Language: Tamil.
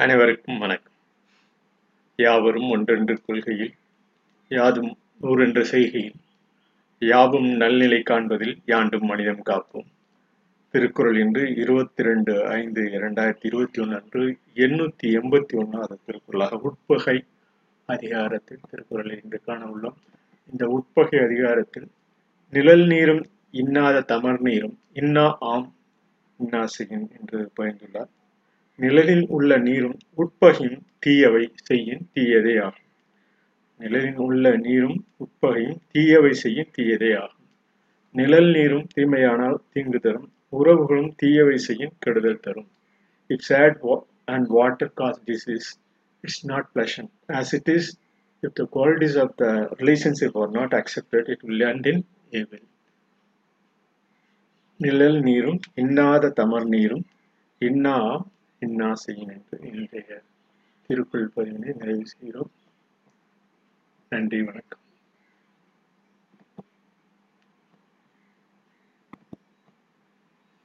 அனைவருக்கும் வணக்கம். யாவரும் ஒன்றென்று கொள்கையில் யாதும் ஊரென்ற செய்கையில் யாவும் நல்நிலை காண்பதில் யாண்டும் மனிதம் காப்போம். திருக்குறள் இன்று இருபத்தி ரெண்டு ஐந்து இரண்டாயிரத்தி இருபத்தி ஒன்று அன்று எண்ணூத்தி எண்பத்தி ஒன்றாவது திருக்குறளாக உட்பகை அதிகாரத்தில் திருக்குறளை இன்று காண உள்ளோம். இந்த உட்பகை அதிகாரத்தில் நிழல் நீரும் இன்னாத தமர் நீரும் இன்னா ஆம் இன்னா செய்யும் என்று பயந்துள்ளார் நிழலில் உள்ள நீரும் உட்பகையும் தீயவை செய்யும் தீயதே ஆகும் நிழலில் உள்ள நீரும் உட்பகையும் தீயவை செய்யும் தீயதே ஆகும் நிழல் நீரும் தீமையானால் தீங்கு தரும். உறவுகளும் தீயவை செய்யும் கெடுதல் தரும். It's odd and water cause disease it's not பிளஷன் as it is if the qualities of the relationship are not accepted it will end in evil. நிழல் நீரும் இன்னாத தமர் நீரும் இன்னா இன்னா என்று இன்றைய திருக்குறள் பதிவினை நிறைவு செய்கிறோம். நன்றி வணக்கம்.